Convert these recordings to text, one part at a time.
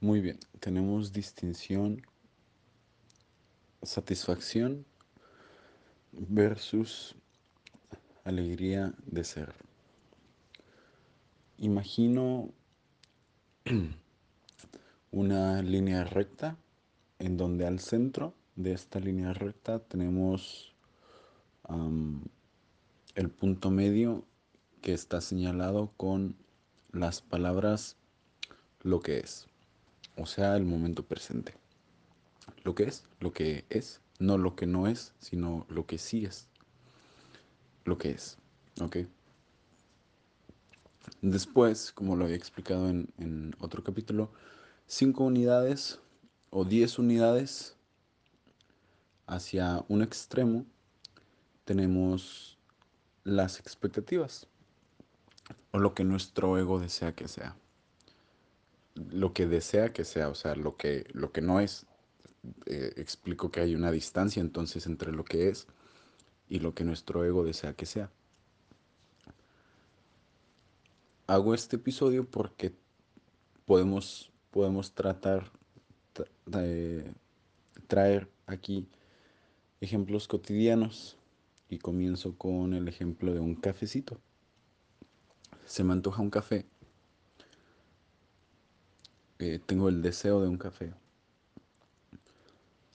Muy bien, tenemos distinción, satisfacción versus alegría de ser. Imagino una línea recta en donde al centro de esta línea recta tenemos el punto medio que está señalado con las palabras lo que es, o sea, el momento presente. Lo que es, lo que es, no lo que no es, sino lo que sí es. Lo que es, ¿ok? Después, como lo había explicado en, otro capítulo, 5 unidades o 10 unidades hacia un extremo tenemos las expectativas o lo que nuestro ego desea que sea. Lo que desea que sea, o sea, lo que, lo que no es. Eh, explico que hay una distancia entonces entre lo que es y lo que nuestro ego desea que sea. Hago este episodio porque podemos, podemos tratar de traer aquí ejemplos cotidianos y comienzo con el ejemplo de un cafecito. Se me antoja un café. Eh, tengo el deseo de un café.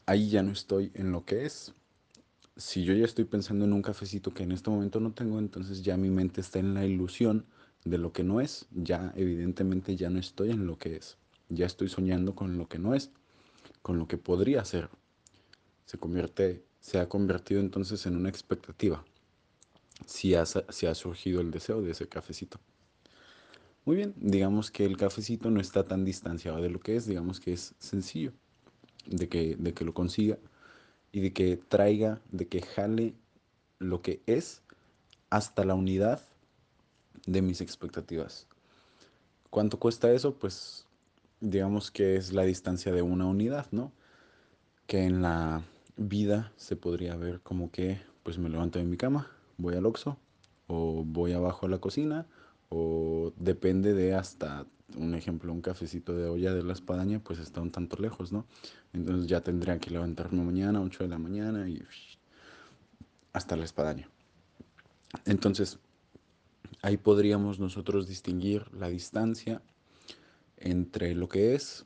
Ahí ya no estoy en lo que es. Si yo ya estoy pensando en un cafecito que en este momento no tengo, entonces ya mi mente está en la ilusión de lo que no es, ya evidentemente ya no estoy en lo que es. Ya estoy soñando con lo que no es, con lo que podría ser. Se convierte, se ha convertido entonces en una expectativa. Si ha, si ha surgido el deseo de ese cafecito. Muy bien, digamos que el cafecito no está tan distanciado de lo que es, digamos que es sencillo de que, de que lo consiga y de que traiga, de que jale lo que es hasta la unidad de mis expectativas. ¿Cuánto cuesta eso? Pues digamos que es la distancia de una unidad, ¿no? Que en la vida se podría ver como que pues me levanto de mi cama, voy al Oxxo o voy abajo a la cocina o depende de hasta un ejemplo, un cafecito de olla de la espadaña, pues está un tanto lejos, ¿no? Entonces ya tendría que levantarme mañana, 8 de la mañana y hasta la espadaña. Entonces, Ahí podríamos nosotros distinguir la distancia entre lo que es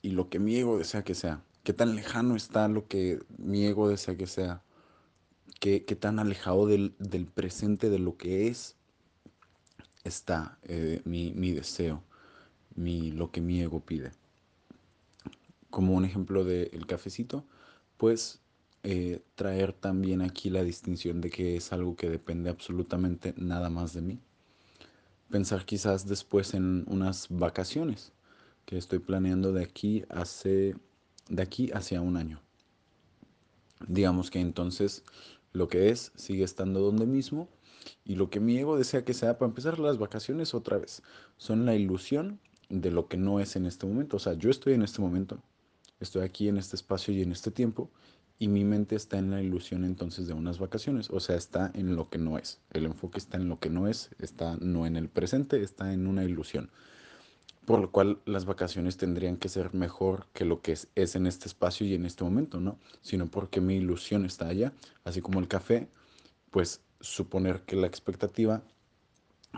y lo que mi ego desea que sea. ¿Qué tan lejano está lo que mi ego desea que sea? ¿Qué, qué tan alejado del, del, presente de lo que es está eh, mi, mi, deseo, mi, lo que mi ego pide? Como un ejemplo del cafecito, pues eh, traer también aquí la distinción de que es algo que depende absolutamente nada más de mí. Pensar quizás después en unas vacaciones que estoy planeando de aquí, hace, de aquí hacia un año. Digamos que entonces lo que es sigue estando donde mismo y lo que mi ego desea que sea para empezar las vacaciones otra vez son la ilusión de lo que no es en este momento. O sea, yo estoy en este momento, estoy aquí en este espacio y en este tiempo y mi mente está en la ilusión entonces de unas vacaciones, o sea, está en lo que no es. El enfoque está en lo que no es, está no en el presente, está en una ilusión. Por lo cual las vacaciones tendrían que ser mejor que lo que es, es en este espacio y en este momento, ¿no? Sino porque mi ilusión está allá, así como el café, pues suponer que la expectativa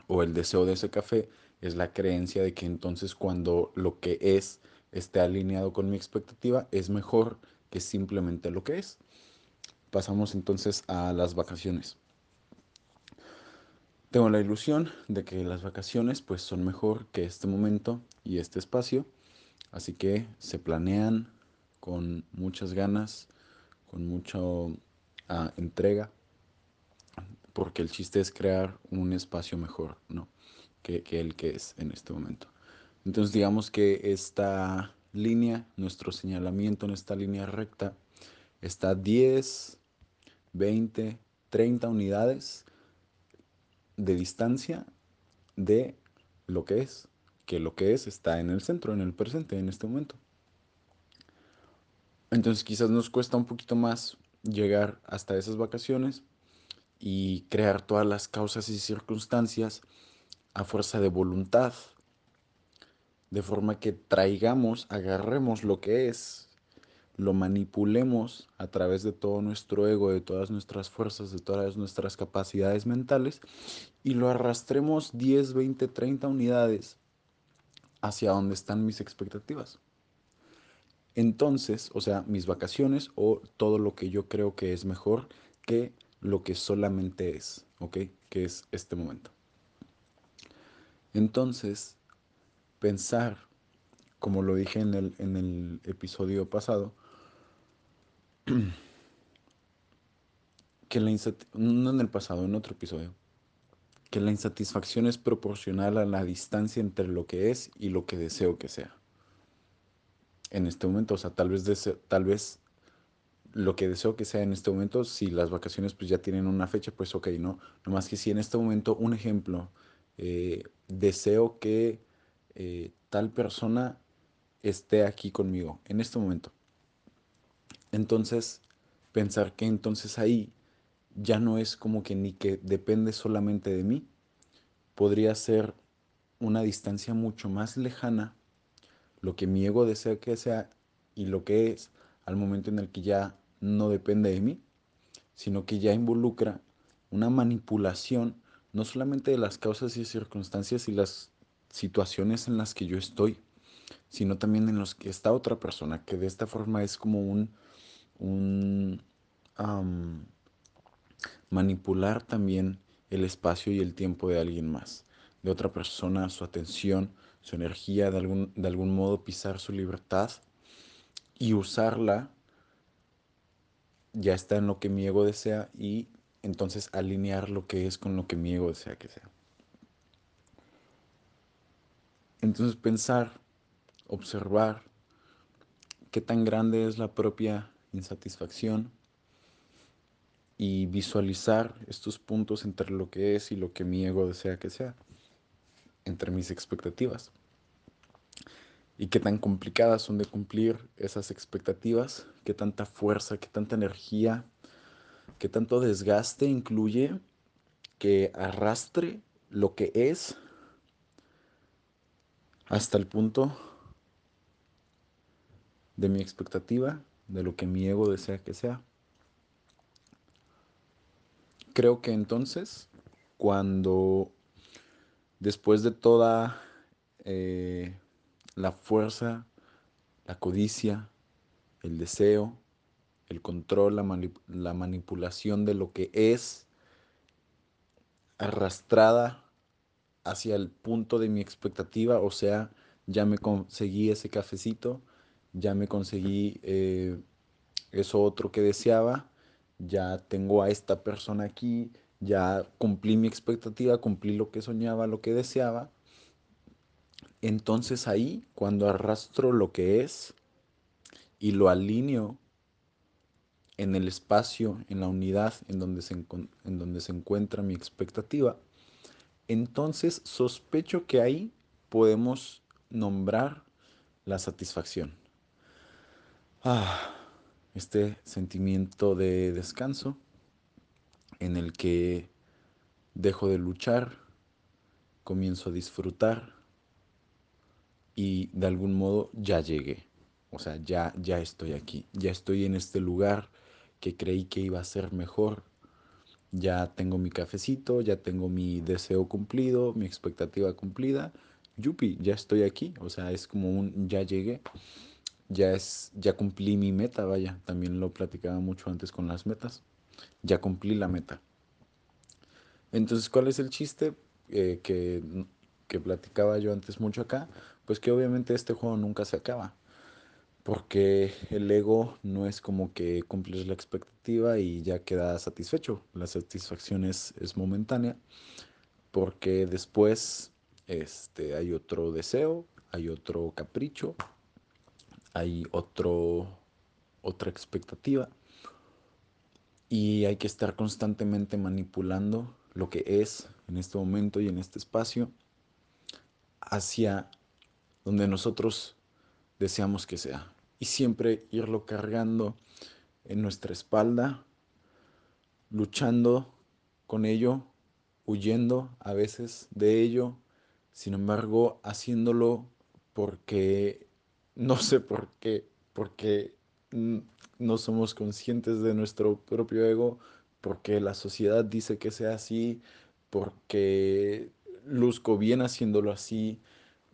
o el deseo de ese café es la creencia de que entonces cuando lo que es esté alineado con mi expectativa es mejor que simplemente lo que es. Pasamos entonces a las vacaciones. Tengo la ilusión de que las vacaciones pues son mejor que este momento y este espacio, así que se planean con muchas ganas, con mucha uh, entrega, porque el chiste es crear un espacio mejor, ¿no? Que, el que es en este momento. Entonces digamos que esta línea, nuestro señalamiento en esta línea recta está 10, 20, 30 unidades de distancia de lo que es, que lo que es está en el centro, en el presente, en este momento. Entonces quizás nos cuesta un poquito más llegar hasta esas vacaciones y crear todas las causas y circunstancias a fuerza de voluntad, de forma que traigamos, agarremos lo que es, lo manipulemos a través de todo nuestro ego, de todas nuestras fuerzas, de todas nuestras capacidades mentales y lo arrastremos 10, 20, 30 unidades hacia donde están mis expectativas. Entonces, o sea, mis vacaciones o todo lo que yo creo que es mejor que lo que solamente es, ¿ok? Que es este momento. Entonces, pensar, como lo dije en el, en el episodio pasado, que la no en el pasado, en otro episodio, que la insatisfacción es proporcional a la distancia entre lo que es y lo que deseo que sea. En este momento, o sea, tal vez, tal vez lo que deseo que sea en este momento, si las vacaciones pues ya tienen una fecha, pues ok, no. Nomás que si en este momento, un ejemplo, eh, deseo que eh, tal persona esté aquí conmigo, en este momento. Entonces, pensar que entonces ahí ya no es como que ni que depende solamente de mí, podría ser una distancia mucho más lejana lo que mi ego desea que sea y lo que es al momento en el que ya no depende de mí, sino que ya involucra una manipulación no solamente de las causas y circunstancias y las situaciones en las que yo estoy, sino también en los que está otra persona, que de esta forma es como un, un manipular también el espacio y el tiempo de alguien más, de otra persona, su atención, su energía, de algún, de algún modo pisar su libertad y usarla ya está en lo que mi ego desea y entonces alinear lo que es con lo que mi ego desea que sea. Entonces pensar, observar qué tan grande es la propia insatisfacción y visualizar estos puntos entre lo que es y lo que mi ego desea que sea, entre mis expectativas. Y qué tan complicadas son de cumplir esas expectativas, qué tanta fuerza, qué tanta energía, qué tanto desgaste incluye que arrastre lo que es hasta el punto de mi expectativa, de lo que mi ego desea que sea. Creo que entonces, cuando después de toda eh, la fuerza, la codicia, el deseo, el control, la, la manipulación de lo que es arrastrada hacia el punto de mi expectativa, o sea, ya me conseguí ese cafecito, ya me conseguí eh, eso otro que deseaba, ya tengo a esta persona aquí, ya cumplí mi expectativa, cumplí lo que soñaba, lo que deseaba. Entonces ahí, cuando arrastro lo que es y lo alineo en el espacio, en la unidad en donde se, en donde se encuentra mi expectativa, entonces sospecho que ahí podemos nombrar la satisfacción. Ah, este sentimiento de descanso en el que dejo de luchar, comienzo a disfrutar y de algún modo ya llegué. O sea, ya, ya estoy aquí, ya estoy en este lugar que creí que iba a ser mejor. Ya tengo mi cafecito, ya tengo mi deseo cumplido, mi expectativa cumplida. Yupi, ya estoy aquí. O sea, es como un ya llegué ya es, ya cumplí mi meta, vaya, también lo platicaba mucho antes con las metas, ya cumplí la meta. Entonces, ¿cuál es el chiste eh, que, que platicaba yo antes mucho acá? Pues que obviamente este juego nunca se acaba, porque el ego no es como que cumples la expectativa y ya queda satisfecho, la satisfacción es, es momentánea, porque después este, hay otro deseo, hay otro capricho, hay otro, otra expectativa y hay que estar constantemente manipulando lo que es en este momento y en este espacio hacia donde nosotros deseamos que sea. Y siempre irlo cargando en nuestra espalda, luchando con ello, huyendo a veces de ello, sin embargo haciéndolo porque no sé por qué, porque no somos conscientes de nuestro propio ego, porque la sociedad dice que sea así, porque luzco bien haciéndolo así,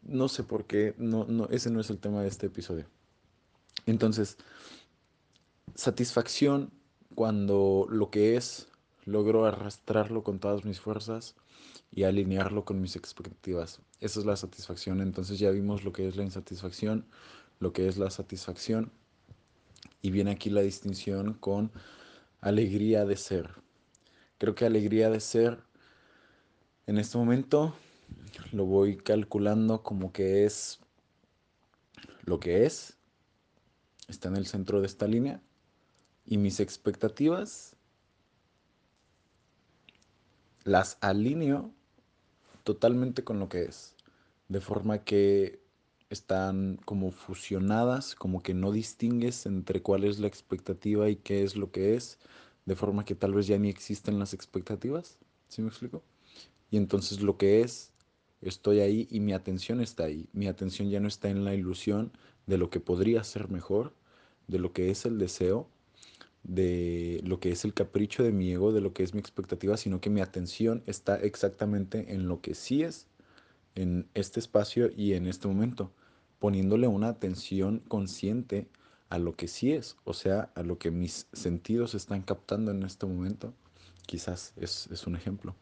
no sé por qué, no, no, ese no es el tema de este episodio. Entonces, satisfacción cuando lo que es logro arrastrarlo con todas mis fuerzas y alinearlo con mis expectativas. Esa es la satisfacción. Entonces ya vimos lo que es la insatisfacción, lo que es la satisfacción. Y viene aquí la distinción con alegría de ser. Creo que alegría de ser en este momento lo voy calculando como que es lo que es. Está en el centro de esta línea. Y mis expectativas las alineo totalmente con lo que es. De forma que están como fusionadas, como que no distingues entre cuál es la expectativa y qué es lo que es, de forma que tal vez ya ni existen las expectativas, ¿sí me explico? Y entonces lo que es, estoy ahí y mi atención está ahí. Mi atención ya no está en la ilusión de lo que podría ser mejor, de lo que es el deseo, de lo que es el capricho de mi ego, de lo que es mi expectativa, sino que mi atención está exactamente en lo que sí es en este espacio y en este momento, poniéndole una atención consciente a lo que sí es, o sea, a lo que mis sentidos están captando en este momento. Quizás es, es un ejemplo.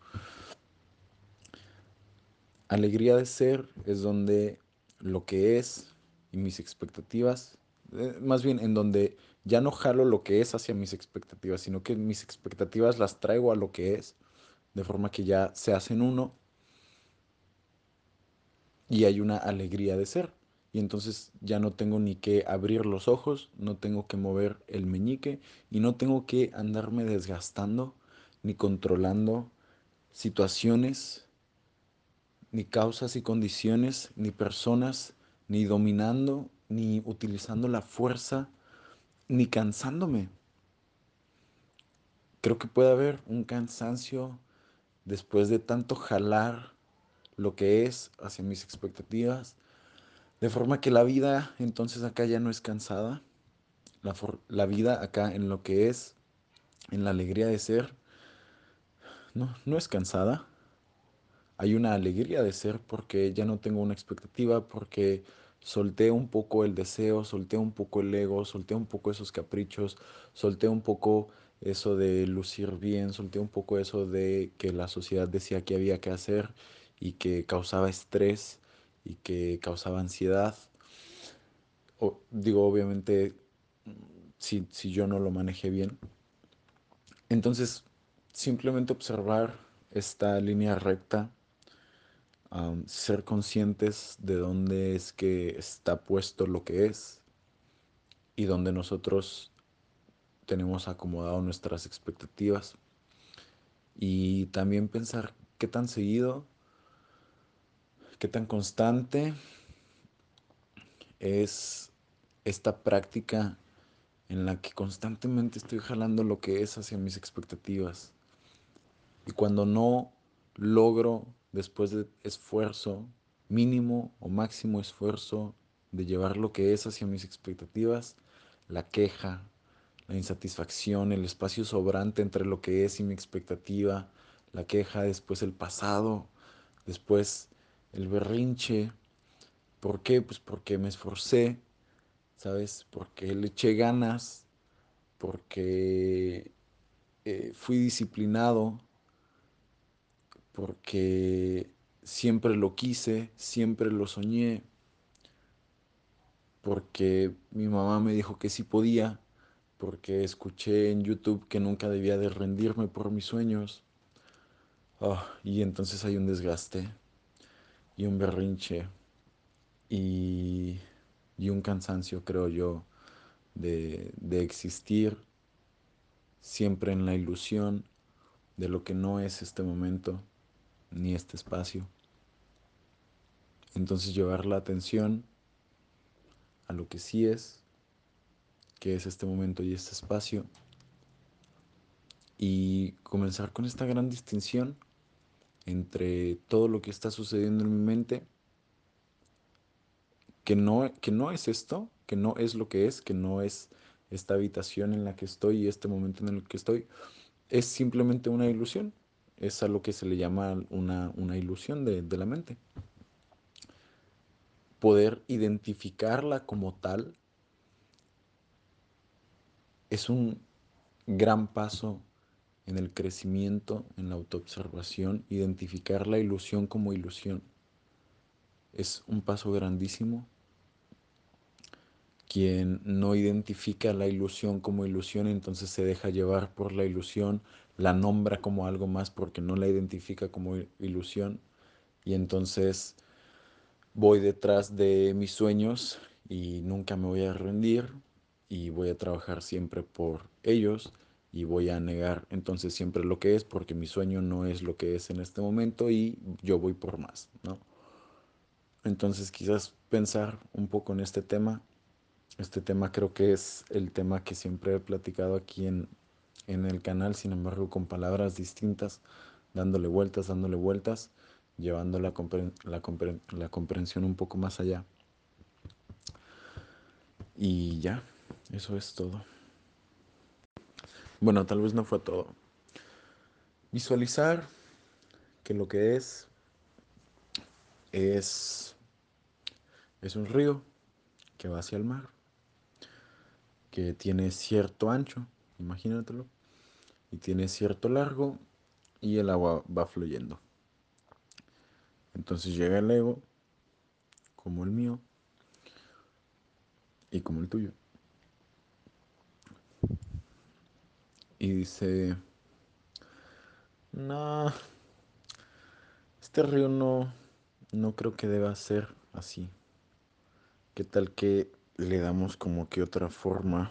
Alegría de ser es donde lo que es y mis expectativas, eh, más bien en donde ya no jalo lo que es hacia mis expectativas, sino que mis expectativas las traigo a lo que es, de forma que ya se hacen uno y hay una alegría de ser. Y entonces ya no tengo ni que abrir los ojos, no tengo que mover el meñique y no tengo que andarme desgastando ni controlando situaciones, ni causas y condiciones, ni personas, ni dominando, ni utilizando la fuerza, ni cansándome. Creo que puede haber un cansancio después de tanto jalar lo que es hacia mis expectativas, de forma que la vida entonces acá ya no es cansada, la, la vida acá en lo que es, en la alegría de ser, no, no es cansada. Hay una alegría de ser porque ya no tengo una expectativa, porque solté un poco el deseo, solté un poco el ego, solté un poco esos caprichos, solté un poco eso de lucir bien, solté un poco eso de que la sociedad decía que había que hacer y que causaba estrés y que causaba ansiedad. O, digo, obviamente, si, si yo no lo manejé bien. Entonces, simplemente observar esta línea recta, ser conscientes de dónde es que está puesto lo que es y dónde nosotros tenemos acomodado nuestras expectativas. Y también pensar qué tan seguido qué tan constante es esta práctica en la que constantemente estoy jalando lo que es hacia mis expectativas. Y cuando no logro, después de esfuerzo, mínimo o máximo esfuerzo, de llevar lo que es hacia mis expectativas, la queja, la insatisfacción, el espacio sobrante entre lo que es y mi expectativa, la queja, después el pasado, después el berrinche. ¿Por qué? Pues porque me esforcé, ¿sabes? Porque le eché ganas, porque eh, fui disciplinado, porque siempre lo quise, siempre lo soñé, porque mi mamá me dijo que sí podía, porque escuché en YouTube que nunca debía de rendirme por mis sueños. Oh, y entonces hay un desgaste y un berrinche y, y un cansancio, creo yo, de, de existir siempre en la ilusión de lo que no es este momento ni este espacio. Entonces llevar la atención a lo que sí es, que es este momento y este espacio, y comenzar con esta gran distinción entre todo lo que está sucediendo en mi mente que no, que no es esto, que no es lo que es, que no es esta habitación en la que estoy y este momento en el que estoy, es simplemente una ilusión. Es a lo que se le llama una, una ilusión de, de la mente. Poder identificarla como tal es un gran paso en el crecimiento, en la autoobservación, identificar la ilusión como ilusión. Es un paso grandísimo. Quien no identifica la ilusión como ilusión, entonces se deja llevar por la ilusión, la nombra como algo más porque no la identifica como ilusión y entonces voy detrás de mis sueños y nunca me voy a rendir y voy a trabajar siempre por ellos y voy a negar entonces siempre lo que es porque mi sueño no es lo que es en este momento y yo voy por más, ¿no? Entonces quizás pensar un poco en este tema. Este tema creo que es el tema que siempre he platicado aquí en, en el canal, sin embargo con palabras distintas, dándole vueltas, dándole vueltas, llevando la, compre la, compre la comprensión un poco más allá. Y ya, eso es todo. Bueno, tal vez no fue todo. Visualizar que lo que es es, es un río que va hacia el mar, que tiene cierto ancho, imagínatelo, y tiene cierto largo y el agua va fluyendo. Entonces llega el ego, como el mío y como el tuyo. y dice, no, este río no, no creo que deba ser así. ¿Qué tal que le damos como que otra forma?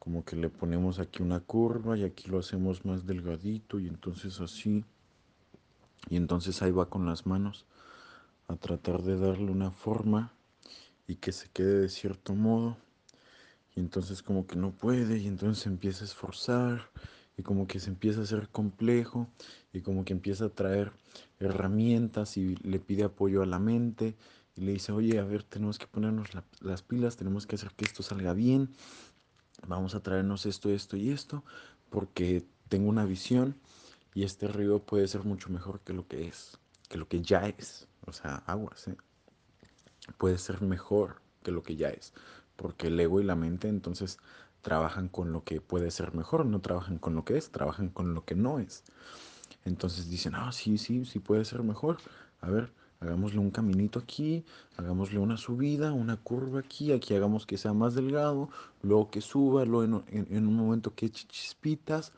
Como que le ponemos aquí una curva y aquí lo hacemos más delgadito y entonces así. Y entonces ahí va con las manos a tratar de darle una forma y que se quede de cierto modo y entonces como que no puede y entonces empieza a esforzar y como que se empieza a hacer complejo y como que empieza a traer herramientas y le pide apoyo a la mente y le dice, oye, a ver, tenemos que ponernos la, las pilas, tenemos que hacer que esto salga bien, vamos a traernos esto, esto y esto, porque tengo una visión y este río puede ser mucho mejor que lo que es, que lo que ya es, o sea, aguas, ¿eh? puede ser mejor que lo que ya es porque el ego y la mente entonces trabajan con lo que puede ser mejor, no trabajan con lo que es, trabajan con lo que no es. Entonces dicen, ah, sí, sí, sí puede ser mejor. A ver, hagámosle un caminito aquí, hagámosle una subida, una curva aquí, aquí hagamos que sea más delgado, luego que suba, luego en, en, un momento que chispitas,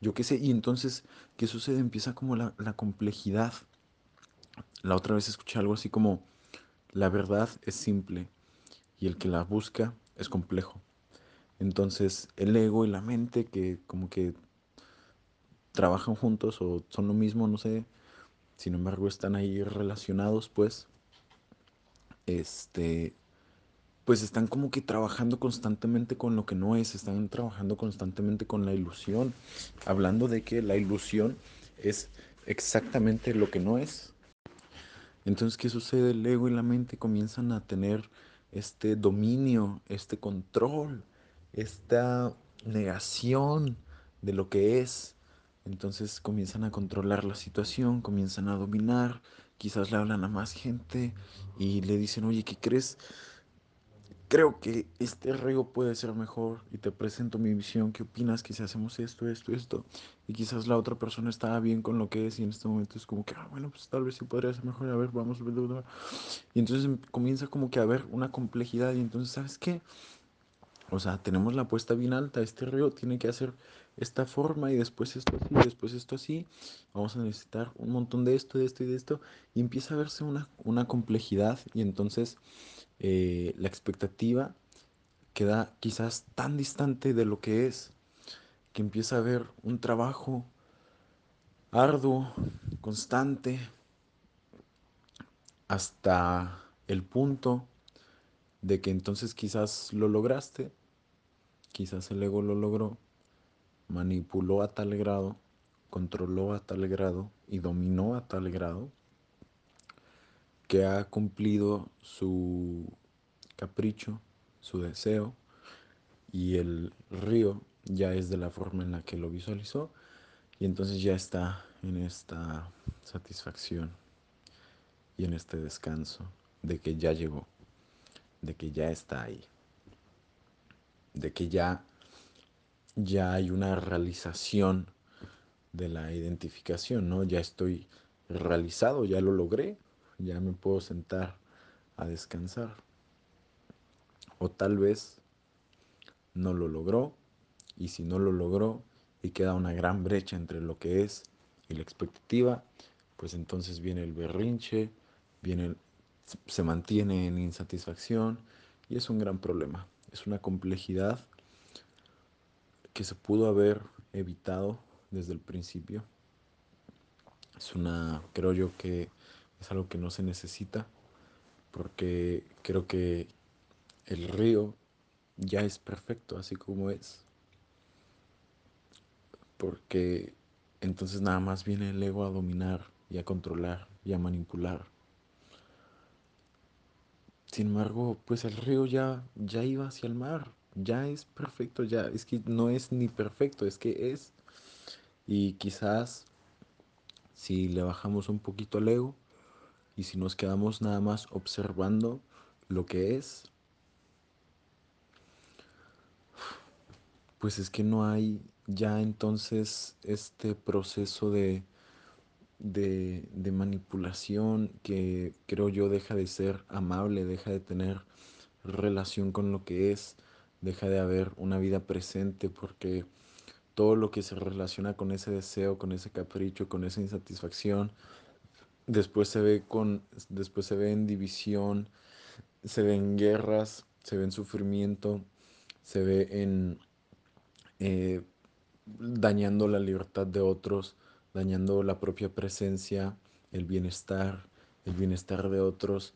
yo qué sé. Y entonces, ¿qué sucede? Empieza como la, la complejidad. La otra vez escuché algo así como, la verdad es simple, y el que la busca es complejo. Entonces el ego y la mente que como que trabajan juntos o son lo mismo, no sé, sin embargo están ahí relacionados, pues, este, pues están como que trabajando constantemente con lo que no es, están trabajando constantemente con la ilusión, hablando de que la ilusión es exactamente lo que no es. Entonces, ¿qué sucede? El ego y la mente comienzan a tener este dominio, este control, esta negación de lo que es. Entonces comienzan a controlar la situación, comienzan a dominar, quizás le hablan a más gente y le dicen, oye, ¿qué crees? Creo que este río puede ser mejor y te presento mi visión. ¿Qué opinas que si hacemos esto, esto, esto? Y quizás la otra persona estaba bien con lo que es y en este momento es como que, ah, bueno, pues tal vez sí podría ser mejor. A ver, vamos. Y entonces comienza como que a haber una complejidad y entonces, ¿sabes qué? O sea, tenemos la apuesta bien alta, este río tiene que hacer esta forma y después esto así, después esto así. Vamos a necesitar un montón de esto, de esto y de esto. Y empieza a verse una, una complejidad y entonces eh, la expectativa queda quizás tan distante de lo que es que empieza a haber un trabajo arduo, constante, hasta el punto de que entonces quizás lo lograste, quizás el ego lo logró, manipuló a tal grado, controló a tal grado y dominó a tal grado que ha cumplido su capricho, su deseo, y el río ya es de la forma en la que lo visualizó, y entonces ya está en esta satisfacción y en este descanso de que ya llegó, de que ya está ahí, de que ya, ya hay una realización de la identificación, ¿no? Ya estoy realizado, ya lo logré, ya me puedo sentar a descansar. O tal vez no lo logró, y si no lo logró y queda una gran brecha entre lo que es y la expectativa, pues entonces viene el berrinche, viene se mantiene en insatisfacción y es un gran problema. Es una complejidad que se pudo haber evitado desde el principio. Es una, creo yo que es algo que no se necesita, porque creo que el río ya es perfecto así como es. Porque entonces nada más viene el ego a dominar y a controlar y a manipular. Sin embargo, pues el río ya, ya iba hacia el mar, ya es perfecto, ya es que no es ni perfecto, es que es. Y quizás si le bajamos un poquito al ego y si nos quedamos nada más observando lo que es, pues es que no hay ya entonces este proceso de, de, de, manipulación que creo yo deja de ser amable, deja de tener relación con lo que es, deja de haber una vida presente porque todo lo que se relaciona con ese deseo, con ese capricho, con esa insatisfacción, después se ve con después se ve en división, se ve en guerras, se ve en sufrimiento, se ve en eh, dañando la libertad de otros, dañando la propia presencia, el bienestar, el bienestar de otros.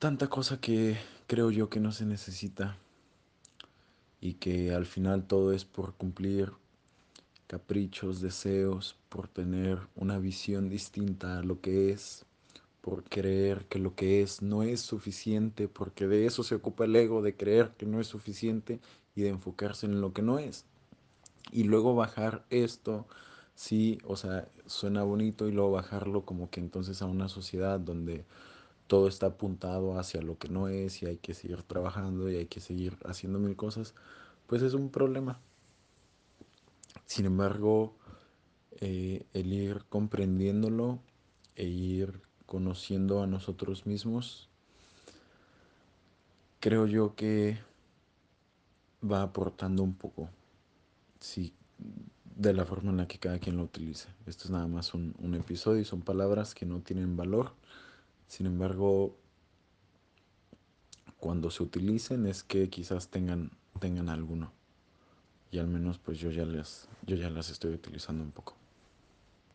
Tanta cosa que creo yo que no se necesita y que al final todo es por cumplir caprichos, deseos, por tener una visión distinta a lo que es, por creer que lo que es no es suficiente, porque de eso se ocupa el ego, de creer que no es suficiente y de enfocarse en lo que no es. Y luego bajar esto, sí, o sea, suena bonito y luego bajarlo como que entonces a una sociedad donde todo está apuntado hacia lo que no es y hay que seguir trabajando y hay que seguir haciendo mil cosas, pues es un problema. Sin embargo, eh, el ir comprendiéndolo e ir conociendo a nosotros mismos, creo yo que va aportando un poco, sí, de la forma en la que cada quien lo utilice. Esto es nada más un, un episodio y son palabras que no tienen valor. Sin embargo, cuando se utilicen es que quizás tengan, tengan alguno. Y al menos pues yo ya, les, yo ya las estoy utilizando un poco.